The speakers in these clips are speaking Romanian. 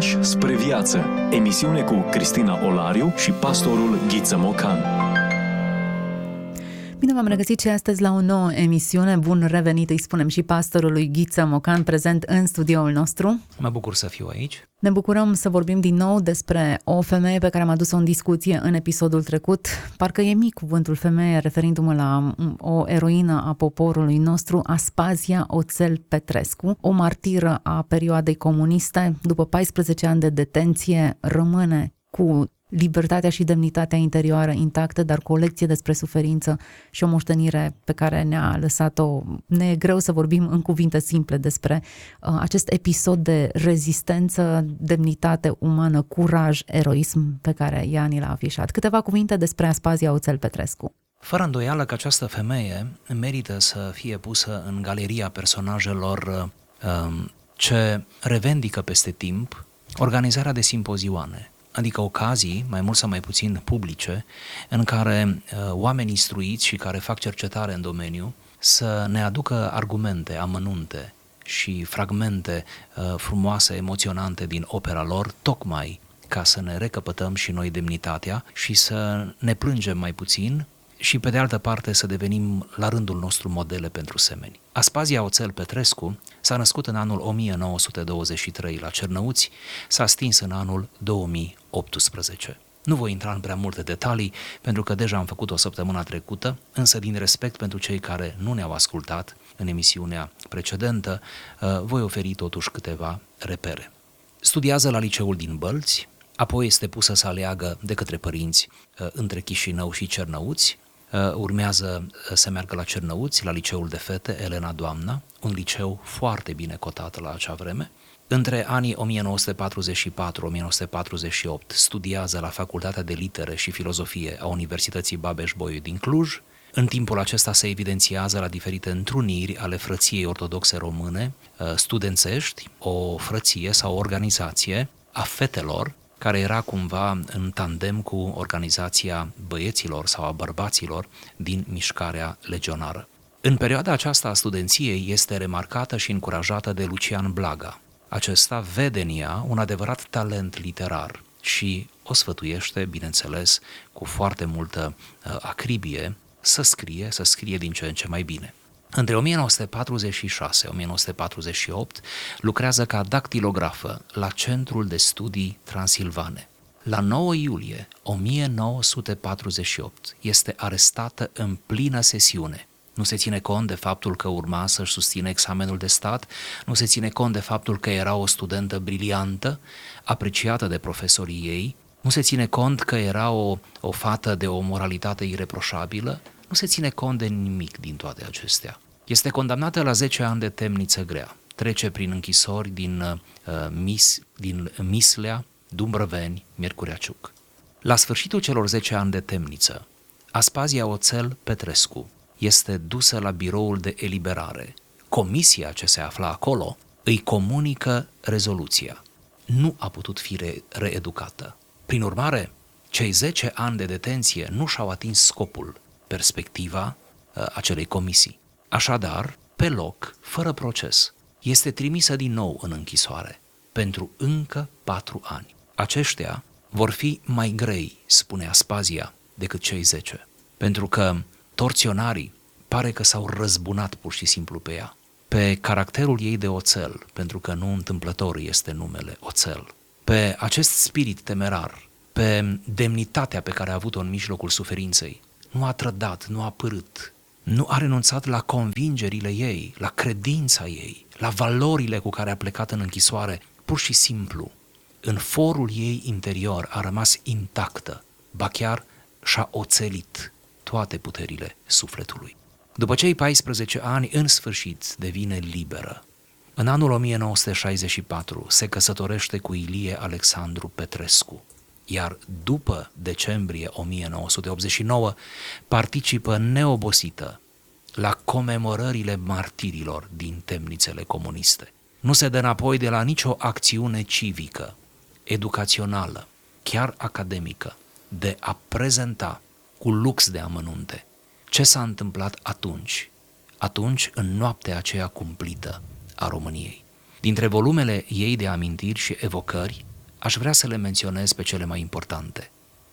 pași spre viață. Emisiune cu Cristina Olariu și pastorul Ghiță Mocan. Bine v-am regăsit și astăzi la o nouă emisiune. Bun revenit, îi spunem și pastorului Ghiță Mocan, prezent în studioul nostru. Mă bucur să fiu aici. Ne bucurăm să vorbim din nou despre o femeie pe care am adus-o în discuție în episodul trecut. Parcă e mic cuvântul femeie, referindu-mă la o eroină a poporului nostru, Aspazia Oțel Petrescu, o martiră a perioadei comuniste. După 14 ani de detenție, rămâne cu libertatea și demnitatea interioară intactă, dar cu o lecție despre suferință și o moștenire pe care ne-a lăsat-o. Ne e greu să vorbim în cuvinte simple despre uh, acest episod de rezistență, demnitate umană, curaj, eroism pe care ea ni l-a afișat. Câteva cuvinte despre Aspazia Oțel Petrescu. Fără îndoială că această femeie merită să fie pusă în galeria personajelor uh, ce revendică peste timp organizarea de simpozioane, adică ocazii, mai mult sau mai puțin publice, în care uh, oameni instruiți și care fac cercetare în domeniu să ne aducă argumente, amănunte și fragmente uh, frumoase, emoționante din opera lor, tocmai ca să ne recăpătăm și noi demnitatea și să ne plângem mai puțin și pe de altă parte să devenim la rândul nostru modele pentru semeni. Aspazia Oțel Petrescu s-a născut în anul 1923 la Cernăuți, s-a stins în anul 2018. Nu voi intra în prea multe detalii, pentru că deja am făcut o săptămână trecută, însă din respect pentru cei care nu ne-au ascultat în emisiunea precedentă, uh, voi oferi totuși câteva repere. Studiază la liceul din Bălți, apoi este pusă să aleagă de către părinți uh, între Chișinău și Cernăuți, Uh, urmează uh, să meargă la Cernăuți, la liceul de fete Elena Doamna, un liceu foarte bine cotat la acea vreme. Între anii 1944-1948 studiază la Facultatea de Litere și Filozofie a Universității Babeș-Bolyai din Cluj. În timpul acesta se evidențiază la diferite întruniri ale frăției ortodoxe române, uh, studențești, o frăție sau o organizație a fetelor care era cumva în tandem cu organizația băieților sau a bărbaților din mișcarea legionară. În perioada aceasta a studenției este remarcată și încurajată de Lucian Blaga. Acesta vede în ea un adevărat talent literar și o sfătuiește, bineînțeles, cu foarte multă uh, acribie, să scrie, să scrie din ce în ce mai bine. Între 1946-1948 lucrează ca dactilografă la Centrul de Studii Transilvane. La 9 iulie 1948 este arestată în plină sesiune. Nu se ține cont de faptul că urma să-și susține examenul de stat, nu se ține cont de faptul că era o studentă briliantă, apreciată de profesorii ei, nu se ține cont că era o, o fată de o moralitate ireproșabilă, nu se ține cont de nimic din toate acestea. Este condamnată la 10 ani de temniță grea. Trece prin închisori din, uh, Mis, din Mislea, Dumbrăveni, Miercurea Ciuc. La sfârșitul celor 10 ani de temniță, Aspazia Oțel Petrescu este dusă la biroul de eliberare. Comisia ce se afla acolo îi comunică rezoluția. Nu a putut fi re- reeducată. Prin urmare, cei 10 ani de detenție nu și-au atins scopul perspectiva uh, acelei comisii. Așadar, pe loc, fără proces, este trimisă din nou în închisoare pentru încă patru ani. Aceștia vor fi mai grei, spune Aspazia, decât cei zece, pentru că torționarii pare că s-au răzbunat pur și simplu pe ea, pe caracterul ei de oțel, pentru că nu întâmplător este numele oțel, pe acest spirit temerar, pe demnitatea pe care a avut-o în mijlocul suferinței, nu a trădat, nu a părât, nu a renunțat la convingerile ei, la credința ei, la valorile cu care a plecat în închisoare, pur și simplu, în forul ei interior a rămas intactă, ba chiar și-a oțelit toate puterile sufletului. După cei 14 ani, în sfârșit, devine liberă. În anul 1964 se căsătorește cu Ilie Alexandru Petrescu, iar după decembrie 1989 participă neobosită la comemorările martirilor din temnițele comuniste. Nu se dă înapoi de la nicio acțiune civică, educațională, chiar academică, de a prezenta cu lux de amănunte ce s-a întâmplat atunci, atunci în noaptea aceea cumplită a României. Dintre volumele ei de amintiri și evocări, aș vrea să le menționez pe cele mai importante.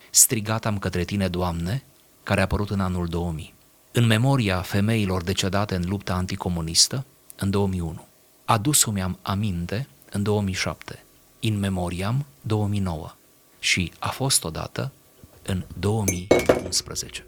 Strigat am către tine, Doamne, care a apărut în anul 2000. În memoria femeilor decedate în lupta anticomunistă, în 2001. Adus-mi am aminte, în 2007. In Memoriam, 2009. Și a fost odată, în 2011.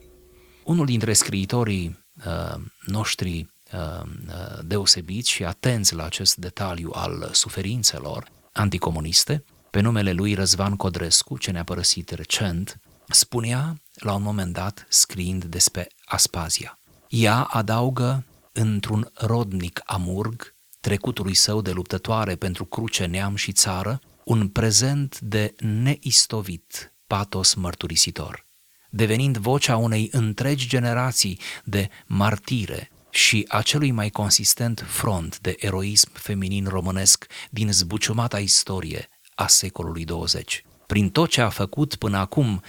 Unul dintre scriitorii uh, noștri uh, uh, deosebiți și atenți la acest detaliu al suferințelor anticomuniste, pe numele lui Răzvan Codrescu, ce ne-a părăsit recent, spunea la un moment dat, scriind despre Aspazia. Ea adaugă într-un rodnic amurg trecutului său de luptătoare pentru cruce, neam și țară, un prezent de neistovit patos mărturisitor, devenind vocea unei întregi generații de martire și a celui mai consistent front de eroism feminin românesc din zbuciumata istorie a secolului 20. Prin tot ce a făcut până acum,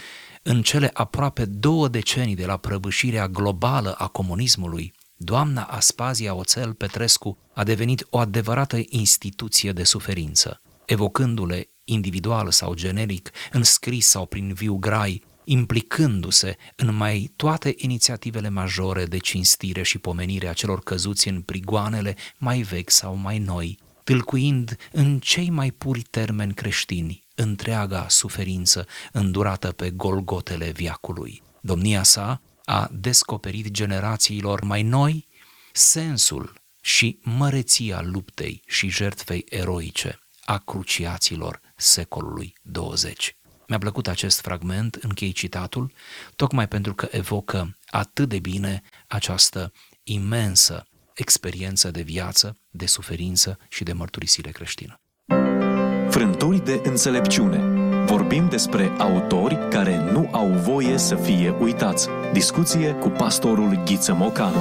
în cele aproape două decenii de la prăbușirea globală a comunismului, doamna Aspazia Oțel Petrescu a devenit o adevărată instituție de suferință, evocându-le individual sau generic, în scris sau prin viu grai, implicându-se în mai toate inițiativele majore de cinstire și pomenire a celor căzuți în prigoanele mai vechi sau mai noi, tâlcuind în cei mai puri termeni creștini întreaga suferință îndurată pe golgotele viacului. Domnia sa a descoperit generațiilor mai noi sensul și măreția luptei și jertfei eroice a cruciaților secolului 20. Mi-a plăcut acest fragment, închei citatul, tocmai pentru că evocă atât de bine această imensă experiență de viață, de suferință și de mărturisire creștină. Frânturi de înțelepciune. Vorbim despre autori care nu au voie să fie uitați. Discuție cu pastorul Ghiță Mocan.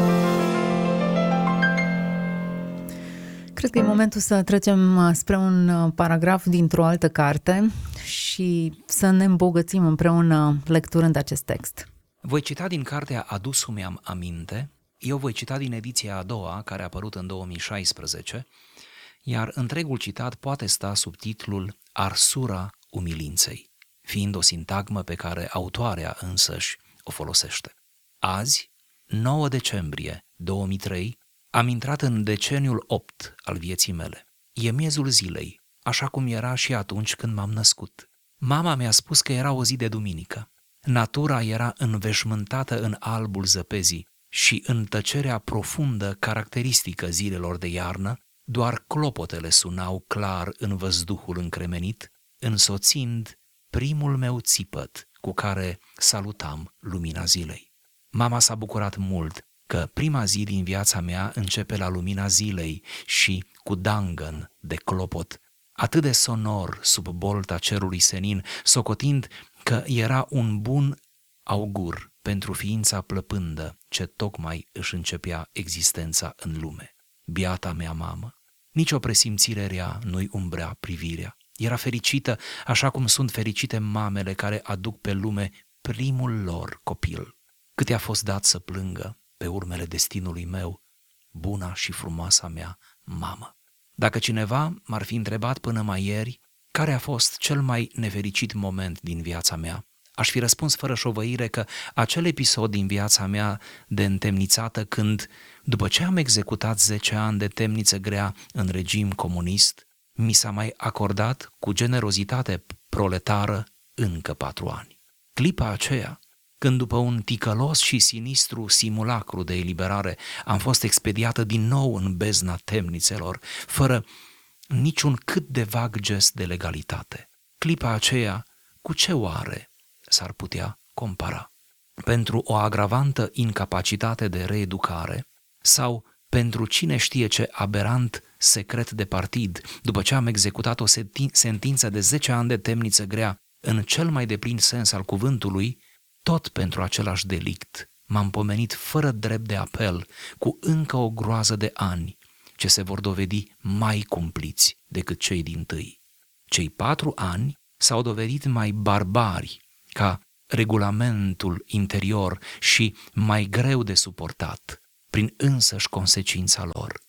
Cred că e momentul să trecem uh, spre un uh, paragraf dintr-o altă carte și să ne îmbogățim împreună lecturând acest text. Voi cita din cartea Adus-mi am aminte, eu voi cita din ediția a doua, care a apărut în 2016, iar întregul citat poate sta sub titlul Arsura umilinței, fiind o sintagmă pe care autoarea însăși o folosește. Azi, 9 decembrie 2003, am intrat în deceniul 8 al vieții mele. E miezul zilei, așa cum era și atunci când m-am născut. Mama mi-a spus că era o zi de duminică. Natura era înveșmântată în albul zăpezii și în tăcerea profundă caracteristică zilelor de iarnă, doar clopotele sunau clar în văzduhul încremenit, însoțind primul meu țipăt cu care salutam lumina zilei. Mama s-a bucurat mult că prima zi din viața mea începe la lumina zilei și cu dangăn de clopot, atât de sonor sub bolta cerului senin, socotind că era un bun augur pentru ființa plăpândă ce tocmai își începea existența în lume. Biata mea mamă, nici o presimțire rea nu-i umbrea privirea. Era fericită așa cum sunt fericite mamele care aduc pe lume primul lor copil. Cât i-a fost dat să plângă pe urmele destinului meu, buna și frumoasa mea mamă. Dacă cineva m-ar fi întrebat până mai ieri care a fost cel mai nefericit moment din viața mea, aș fi răspuns fără șovăire că acel episod din viața mea de întemnițată când, după ce am executat 10 ani de temniță grea în regim comunist, mi s-a mai acordat cu generozitate proletară încă patru ani. Clipa aceea, când după un ticălos și sinistru simulacru de eliberare am fost expediată din nou în bezna temnițelor, fără niciun cât de vag gest de legalitate. Clipa aceea, cu ce oare s-ar putea compara? Pentru o agravantă incapacitate de reeducare sau pentru cine știe ce aberant secret de partid, după ce am executat o sentință de 10 ani de temniță grea, în cel mai deplin sens al cuvântului, tot pentru același delict m-am pomenit fără drept de apel cu încă o groază de ani ce se vor dovedi mai cumpliți decât cei din tâi. Cei patru ani s-au dovedit mai barbari ca regulamentul interior și mai greu de suportat prin însăși consecința lor.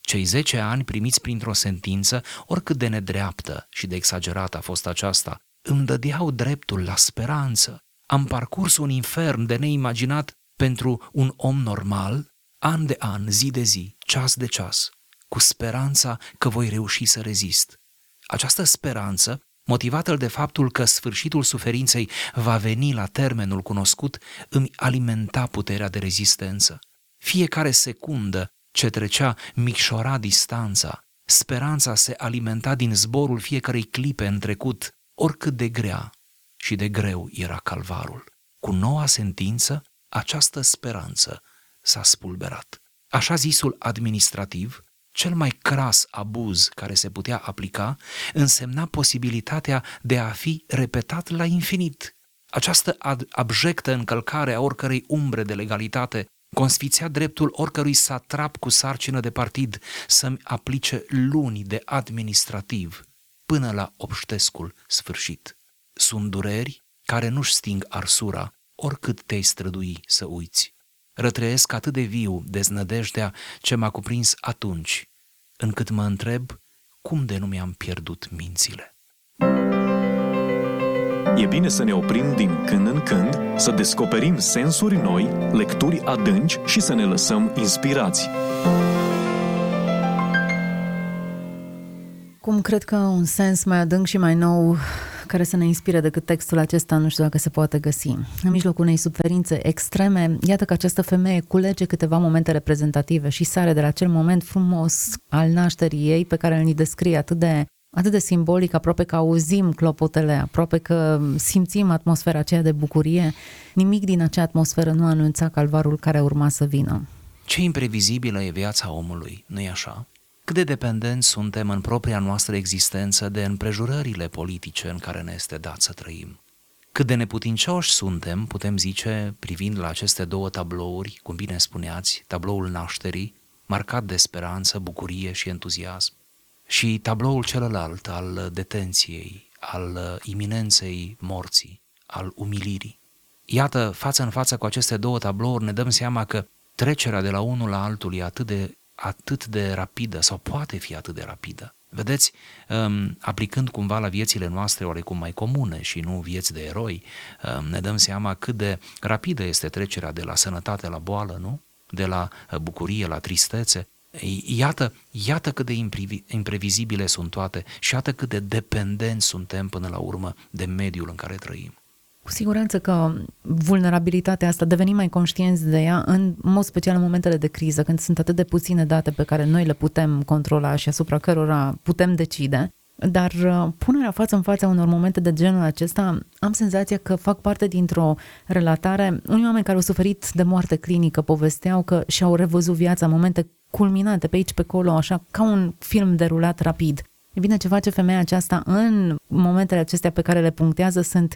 Cei 10 ani primiți printr-o sentință, oricât de nedreaptă și de exagerată a fost aceasta, îmi dădeau dreptul la speranță. Am parcurs un infern de neimaginat pentru un om normal, an de an, zi de zi, ceas de ceas, cu speranța că voi reuși să rezist. Această speranță, motivată de faptul că sfârșitul suferinței va veni la termenul cunoscut, îmi alimenta puterea de rezistență. Fiecare secundă ce trecea micșora distanța, speranța se alimenta din zborul fiecărei clipe în trecut, oricât de grea și de greu era calvarul. Cu noua sentință, această speranță s-a spulberat. Așa zisul administrativ, cel mai cras abuz care se putea aplica, însemna posibilitatea de a fi repetat la infinit. Această abjectă încălcare a oricărei umbre de legalitate consfițea dreptul oricărui satrap cu sarcină de partid să-mi aplice luni de administrativ până la obștescul sfârșit. Sunt dureri care nu-și sting arsura oricât te-ai strădui să uiți. Rătrăiesc atât de viu deznădejdea ce m-a cuprins atunci, încât mă întreb cum de nu mi-am pierdut mințile. E bine să ne oprim din când în când, să descoperim sensuri noi, lecturi adânci și să ne lăsăm inspirați. Cum cred că un sens mai adânc și mai nou care să ne inspire decât textul acesta, nu știu dacă se poate găsi. În mijlocul unei suferințe extreme, iată că această femeie culege câteva momente reprezentative și sare de la acel moment frumos al nașterii ei pe care îl descrie atât de atât de simbolic, aproape că auzim clopotele, aproape că simțim atmosfera aceea de bucurie, nimic din acea atmosferă nu anunța calvarul care urma să vină. Ce imprevizibilă e viața omului, nu-i așa? Cât de dependenți suntem în propria noastră existență de împrejurările politice în care ne este dat să trăim. Cât de neputincioși suntem, putem zice, privind la aceste două tablouri, cum bine spuneați, tabloul nașterii, marcat de speranță, bucurie și entuziasm, și tabloul celălalt al detenției, al iminenței morții, al umilirii. Iată, față în față cu aceste două tablouri ne dăm seama că trecerea de la unul la altul e atât de, atât de rapidă sau poate fi atât de rapidă. Vedeți, um, aplicând cumva la viețile noastre oarecum mai comune și nu vieți de eroi, um, ne dăm seama cât de rapidă este trecerea de la sănătate la boală, nu? De la uh, bucurie la tristețe, Iată, iată cât de imprevizibile sunt toate și iată cât de dependenți suntem până la urmă de mediul în care trăim. Cu siguranță că vulnerabilitatea asta, devenim mai conștienți de ea, în mod special în momentele de criză, când sunt atât de puține date pe care noi le putem controla și asupra cărora putem decide, dar uh, punerea față în fața unor momente de genul acesta, am senzația că fac parte dintr-o relatare. Unii oameni care au suferit de moarte clinică povesteau că și-au revăzut viața în momente culminante pe aici, pe acolo, așa, ca un film derulat rapid. E bine, ce face femeia aceasta în momentele acestea pe care le punctează sunt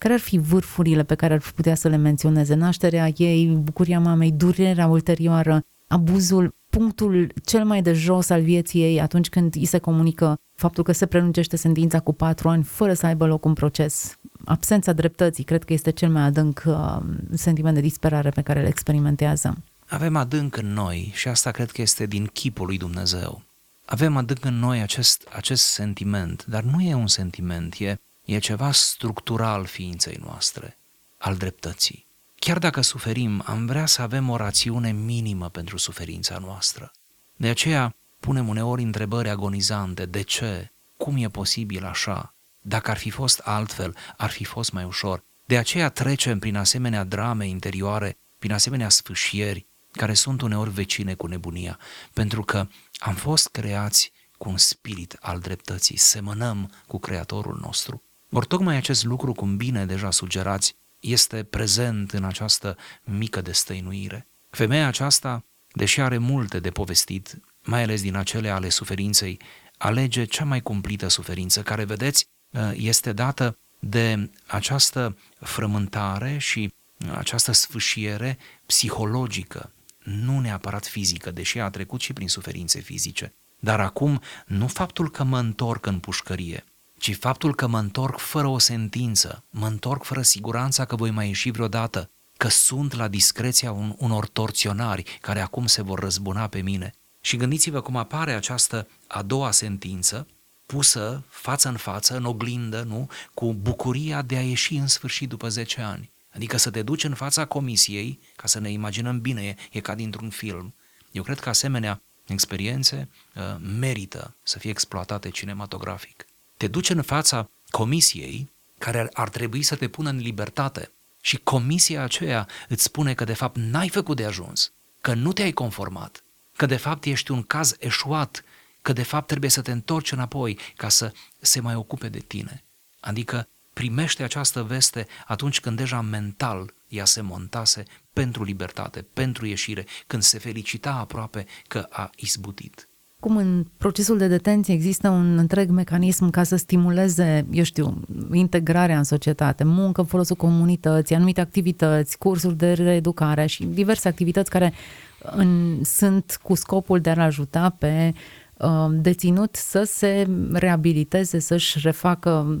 care ar fi vârfurile pe care ar putea să le menționeze? Nașterea ei, bucuria mamei, durerea ulterioară, abuzul, punctul cel mai de jos al vieții ei atunci când îi se comunică faptul că se prelungește sentința cu patru ani fără să aibă loc un proces. Absența dreptății, cred că este cel mai adânc uh, sentiment de disperare pe care îl experimentează. Avem adânc în noi și asta cred că este din chipul lui Dumnezeu. Avem adânc în noi acest, acest sentiment, dar nu e un sentiment, e, e ceva structural ființei noastre, al dreptății. Chiar dacă suferim, am vrea să avem o rațiune minimă pentru suferința noastră. De aceea punem uneori întrebări agonizante. De ce? Cum e posibil așa? Dacă ar fi fost altfel, ar fi fost mai ușor. De aceea trecem prin asemenea drame interioare, prin asemenea sfâșieri, care sunt uneori vecine cu nebunia, pentru că am fost creați cu un spirit al dreptății, semănăm cu Creatorul nostru. Ori tocmai acest lucru, cum bine deja sugerați, este prezent în această mică destăinuire. Femeia aceasta, deși are multe de povestit, mai ales din acele ale suferinței, alege cea mai cumplită suferință, care, vedeți, este dată de această frământare și această sfâșiere psihologică, nu neapărat fizică, deși a trecut și prin suferințe fizice. Dar acum, nu faptul că mă întorc în pușcărie, ci faptul că mă întorc fără o sentință, mă întorc fără siguranța că voi mai ieși vreodată, că sunt la discreția un, unor torționari care acum se vor răzbuna pe mine. Și gândiți-vă cum apare această a doua sentință, pusă față în față, în oglindă, nu? Cu bucuria de a ieși în sfârșit după 10 ani. Adică să te duci în fața comisiei, ca să ne imaginăm bine, e, e ca dintr-un film. Eu cred că asemenea experiențe uh, merită să fie exploatate cinematografic. Te duci în fața comisiei care ar, ar trebui să te pună în libertate și comisia aceea îți spune că de fapt n-ai făcut de ajuns, că nu te-ai conformat, că de fapt ești un caz eșuat, că de fapt trebuie să te întorci înapoi ca să se mai ocupe de tine. Adică primește această veste atunci când deja mental ea se montase pentru libertate, pentru ieșire, când se felicita aproape că a izbutit. Cum în procesul de detenție există un întreg mecanism ca să stimuleze, eu știu, integrarea în societate, muncă în folosul comunității, anumite activități, cursuri de reeducare și diverse activități care în, sunt cu scopul de a ajuta pe Um, deținut să se reabiliteze, să-și refacă,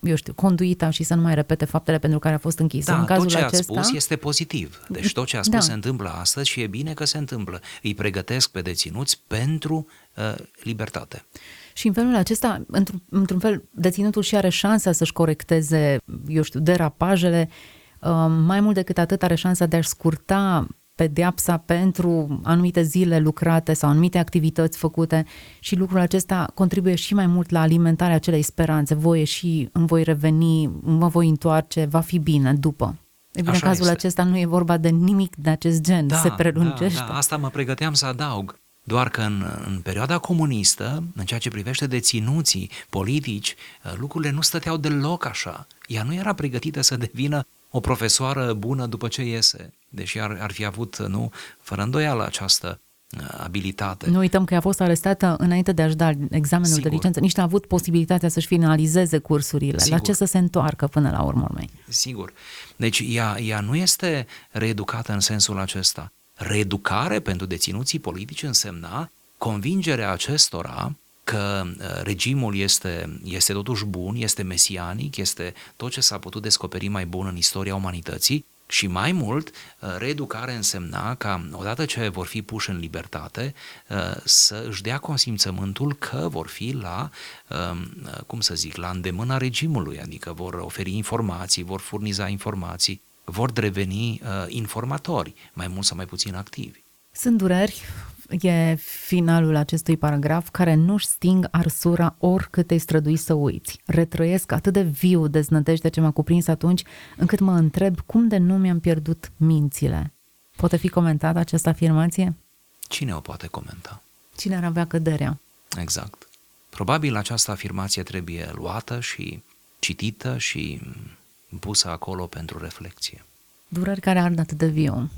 eu știu, conduita și să nu mai repete faptele pentru care a fost închis. Da, în cazul tot ce acesta, a spus este pozitiv. Deci tot ce a spus da. se întâmplă astăzi și e bine că se întâmplă. Îi pregătesc pe deținuți pentru uh, libertate. Și în felul acesta, într-un, într-un fel, deținutul și are șansa să-și corecteze, eu știu, derapajele, um, mai mult decât atât are șansa de a-și scurta pedeapsa pentru anumite zile lucrate sau anumite activități făcute și lucrul acesta contribuie și mai mult la alimentarea acelei speranțe. Voi ieși, îmi voi reveni, mă voi întoarce, va fi bine după. E bine, Așa în cazul este. acesta nu e vorba de nimic de acest gen, da, se prelungește. Da, da, asta mă pregăteam să adaug. Doar că în, în perioada comunistă, în ceea ce privește deținuții politici, lucrurile nu stăteau deloc așa. Ea nu era pregătită să devină o profesoară bună după ce iese, deși ar, ar fi avut, nu, fără îndoială această uh, abilitate. Nu uităm că a fost arestată înainte de a-și da examenul Sigur. de licență, nici a avut posibilitatea să-și finalizeze cursurile. Sigur. La ce să se întoarcă până la urmă urmei? Sigur. Deci ea, ea nu este reeducată în sensul acesta. Reeducare pentru deținuții politici însemna convingerea acestora că uh, regimul este, este totuși bun, este mesianic, este tot ce s-a putut descoperi mai bun în istoria umanității și mai mult, uh, reeducare însemna ca, odată ce vor fi puși în libertate, uh, să își dea consimțământul că vor fi la, um, cum să zic, la îndemâna regimului, adică vor oferi informații, vor furniza informații, vor deveni informatori, mai mult sau mai puțin activi. Sunt dureri e finalul acestui paragraf, care nu-și sting arsura oricât te-ai strădui să uiți. Retrăiesc atât de viu deznădejde ce m-a cuprins atunci, încât mă întreb cum de nu mi-am pierdut mințile. Poate fi comentată această afirmație? Cine o poate comenta? Cine ar avea căderea? Exact. Probabil această afirmație trebuie luată și citită și pusă acolo pentru reflexie. Durări care ard atât de viu.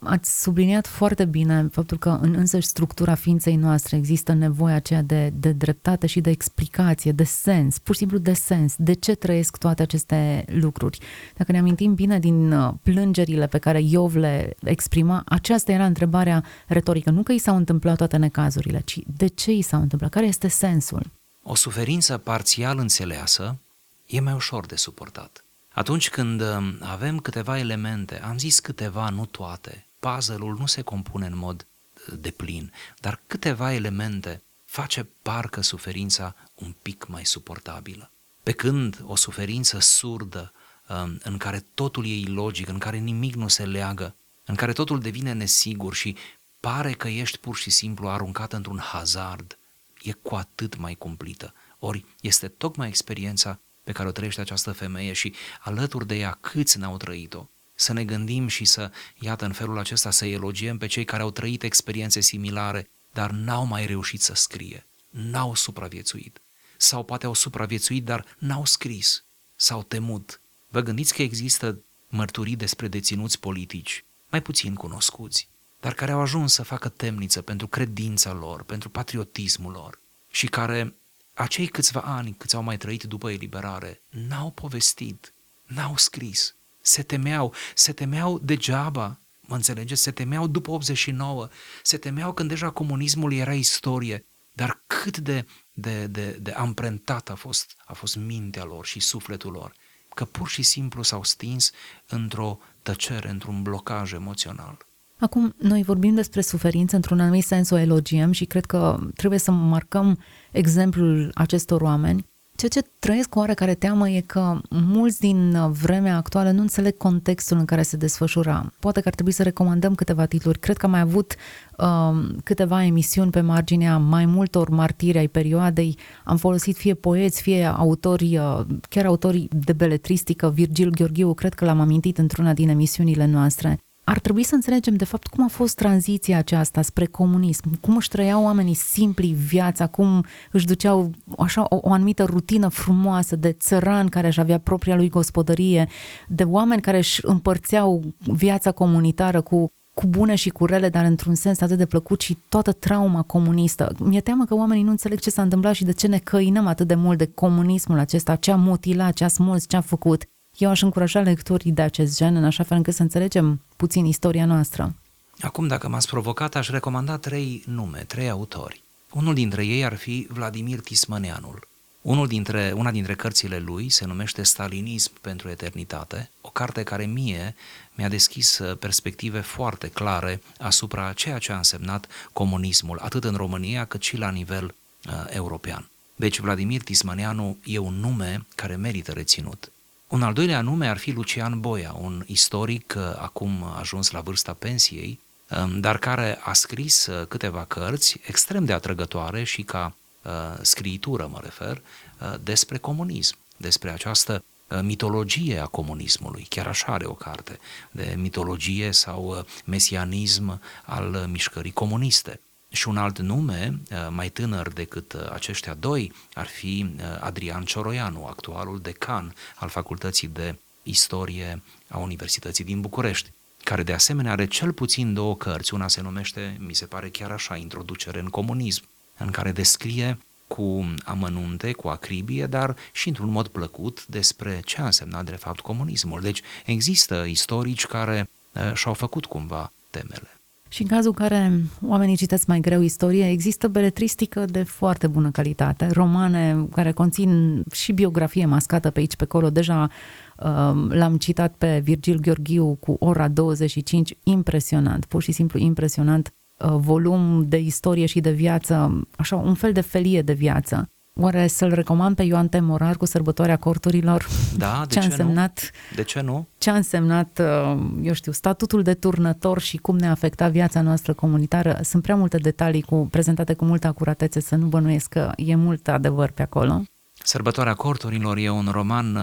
Ați subliniat foarte bine faptul că în însăși structura ființei noastre există nevoia aceea de, de dreptate și de explicație, de sens, pur și simplu de sens. De ce trăiesc toate aceste lucruri? Dacă ne amintim bine din uh, plângerile pe care Iov le exprima, aceasta era întrebarea retorică. Nu că i s-au întâmplat toate necazurile, ci de ce i s-au întâmplat? Care este sensul? O suferință parțial înțeleasă e mai ușor de suportat. Atunci când uh, avem câteva elemente, am zis câteva, nu toate, puzzle-ul nu se compune în mod uh, de plin, dar câteva elemente face parcă suferința un pic mai suportabilă. Pe când o suferință surdă, um, în care totul e ilogic, în care nimic nu se leagă, în care totul devine nesigur și pare că ești pur și simplu aruncat într-un hazard, e cu atât mai cumplită. Ori este tocmai experiența pe care o trăiește această femeie și alături de ea câți n-au trăit-o să ne gândim și să, iată, în felul acesta să elogiem pe cei care au trăit experiențe similare, dar n-au mai reușit să scrie, n-au supraviețuit. Sau poate au supraviețuit, dar n-au scris, s-au temut. Vă gândiți că există mărturii despre deținuți politici, mai puțin cunoscuți, dar care au ajuns să facă temniță pentru credința lor, pentru patriotismul lor și care, acei câțiva ani câți au mai trăit după eliberare, n-au povestit, n-au scris, se temeau, se temeau degeaba, mă înțelegeți? Se temeau după 89, se temeau când deja comunismul era istorie, dar cât de, de, de, de amprentat a fost, a fost mintea lor și sufletul lor, că pur și simplu s-au stins într-o tăcere, într-un blocaj emoțional. Acum, noi vorbim despre suferință într-un anumit sens, o elogiem și cred că trebuie să marcăm exemplul acestor oameni. Ceea ce trăiesc cu oarecare teamă e că mulți din vremea actuală nu înțeleg contextul în care se desfășura. Poate că ar trebui să recomandăm câteva titluri. Cred că am mai avut uh, câteva emisiuni pe marginea mai multor martiri ai perioadei. Am folosit fie poeți, fie autori, uh, chiar autorii de beletristică. Virgil Gheorghiu, cred că l-am amintit într-una din emisiunile noastre ar trebui să înțelegem de fapt cum a fost tranziția aceasta spre comunism, cum își trăiau oamenii simpli viața, cum își duceau așa o, o anumită rutină frumoasă de țăran care își avea propria lui gospodărie, de oameni care își împărțeau viața comunitară cu cu bune și cu rele, dar într-un sens atât de plăcut și toată trauma comunistă. Mi-e teamă că oamenii nu înțeleg ce s-a întâmplat și de ce ne căinăm atât de mult de comunismul acesta, ce a mutilat, ce a smuls, ce a făcut. Eu aș încuraja lecturii de acest gen, în așa fel încât să înțelegem puțin istoria noastră. Acum, dacă m-ați provocat, aș recomanda trei nume, trei autori. Unul dintre ei ar fi Vladimir Tismăneanul. Unul dintre, una dintre cărțile lui se numește Stalinism pentru eternitate, o carte care mie mi-a deschis uh, perspective foarte clare asupra ceea ce a însemnat comunismul, atât în România cât și la nivel uh, european. Deci Vladimir Tismăneanu e un nume care merită reținut. Un al doilea nume ar fi Lucian Boia, un istoric uh, acum ajuns la vârsta pensiei, um, dar care a scris uh, câteva cărți extrem de atrăgătoare și ca uh, scriitură, mă refer, despre comunism, despre această mitologie a comunismului, chiar așa are o carte, de mitologie sau mesianism al mișcării comuniste. Și un alt nume, uh, mai tânăr decât uh, aceștia doi, ar fi uh, Adrian Cioroianu, actualul decan al Facultății de Istorie a Universității din București, care de asemenea are cel puțin două cărți. Una se numește, mi se pare chiar așa, Introducere în comunism, în care descrie cu amănunte, cu acribie, dar și într-un mod plăcut despre ce a însemnat de fapt comunismul. Deci există istorici care uh, și-au făcut cumva temele. Și în cazul în care oamenii citesc mai greu istorie, există beletristică de foarte bună calitate, romane care conțin și biografie mascată pe aici, pe acolo. Deja uh, l-am citat pe Virgil Gheorghiu cu ora 25, impresionant, pur și simplu impresionant, uh, volum de istorie și de viață, așa un fel de felie de viață. Oare să-l recomand pe Ioan Temorar cu sărbătoarea corturilor? Da, de ce, ce a însemnat, nu? De ce nu? Ce a însemnat, uh, eu știu, statutul de turnător și cum ne-a afectat viața noastră comunitară. Sunt prea multe detalii cu, prezentate cu multă acuratețe, să nu bănuiesc că e mult adevăr pe acolo. Sărbătoarea corturilor e un roman uh,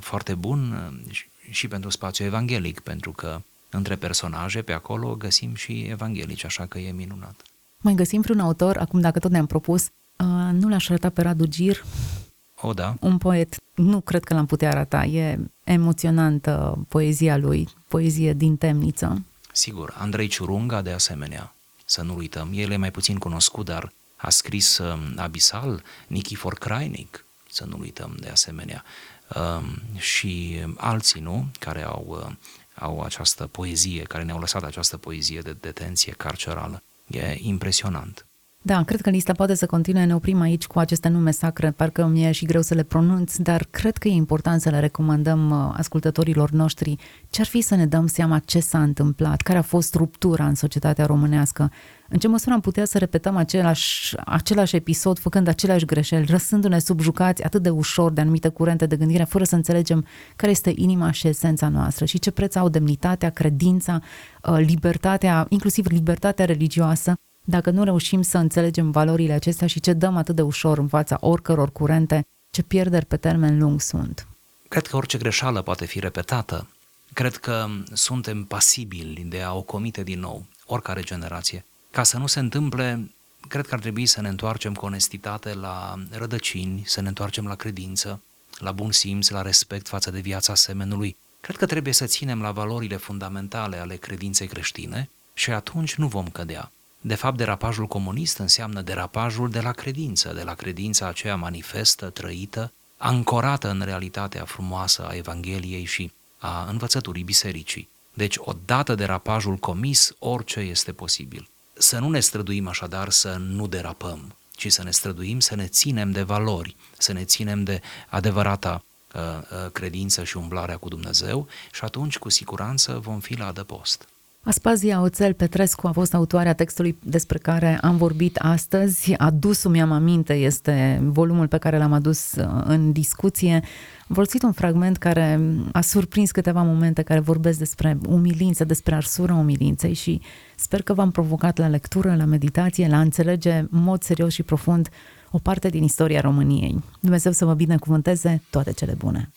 foarte bun uh, și pentru spațiu evanghelic, pentru că între personaje pe acolo găsim și evanghelici, așa că e minunat. Mai găsim vreun autor, acum dacă tot ne-am propus, Uh, nu l-aș arăta pe Radu Gir. O, da. Un poet. Nu cred că l-am putea arăta. E emoționantă poezia lui, poezie din temniță. Sigur, Andrei Ciurunga de asemenea, să nu uităm. El e mai puțin cunoscut, dar a scris uh, Abisal, Nikifor Krainic, să nu uităm de asemenea, uh, și alții, nu, care au, uh, au această poezie, care ne-au lăsat această poezie de detenție carcerală. E impresionant. Da, cred că lista poate să continue, ne oprim aici cu aceste nume sacre, parcă mi-e și greu să le pronunț, dar cred că e important să le recomandăm uh, ascultătorilor noștri. Ce ar fi să ne dăm seama ce s-a întâmplat, care a fost ruptura în societatea românească, în ce măsură am putea să repetăm același, același episod, făcând aceleași greșeli, răsându-ne subjucați atât de ușor de anumite curente de gândire, fără să înțelegem care este inima și esența noastră? Și ce preț au demnitatea, credința, uh, libertatea, inclusiv libertatea religioasă, dacă nu reușim să înțelegem valorile acestea și ce dăm atât de ușor în fața oricăror curente, ce pierderi pe termen lung sunt. Cred că orice greșeală poate fi repetată. Cred că suntem pasibili de a o comite din nou, oricare generație. Ca să nu se întâmple, cred că ar trebui să ne întoarcem cu onestitate la rădăcini, să ne întoarcem la credință, la bun simț, la respect față de viața semenului. Cred că trebuie să ținem la valorile fundamentale ale credinței creștine și atunci nu vom cădea. De fapt, derapajul comunist înseamnă derapajul de la credință, de la credința aceea manifestă, trăită, ancorată în realitatea frumoasă a Evangheliei și a învățăturii bisericii. Deci, odată derapajul comis, orice este posibil. Să nu ne străduim așadar să nu derapăm, ci să ne străduim să ne ținem de valori, să ne ținem de adevărata uh, uh, credință și umblarea cu Dumnezeu și atunci, cu siguranță, vom fi la adăpost. Aspazia Oțel Petrescu a fost autoarea textului despre care am vorbit astăzi. Adusul mi-am aminte este volumul pe care l-am adus uh, în discuție. Am folosit un fragment care a surprins câteva momente care vorbesc despre umilință, despre arsura umilinței și sper că v-am provocat la lectură, la meditație, la a înțelege în mod serios și profund o parte din istoria României. Dumnezeu să vă binecuvânteze toate cele bune!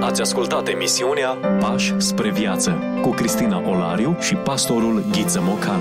Ați ascultat emisiunea Pași spre viață cu Cristina Olariu și pastorul Ghiță Mocan.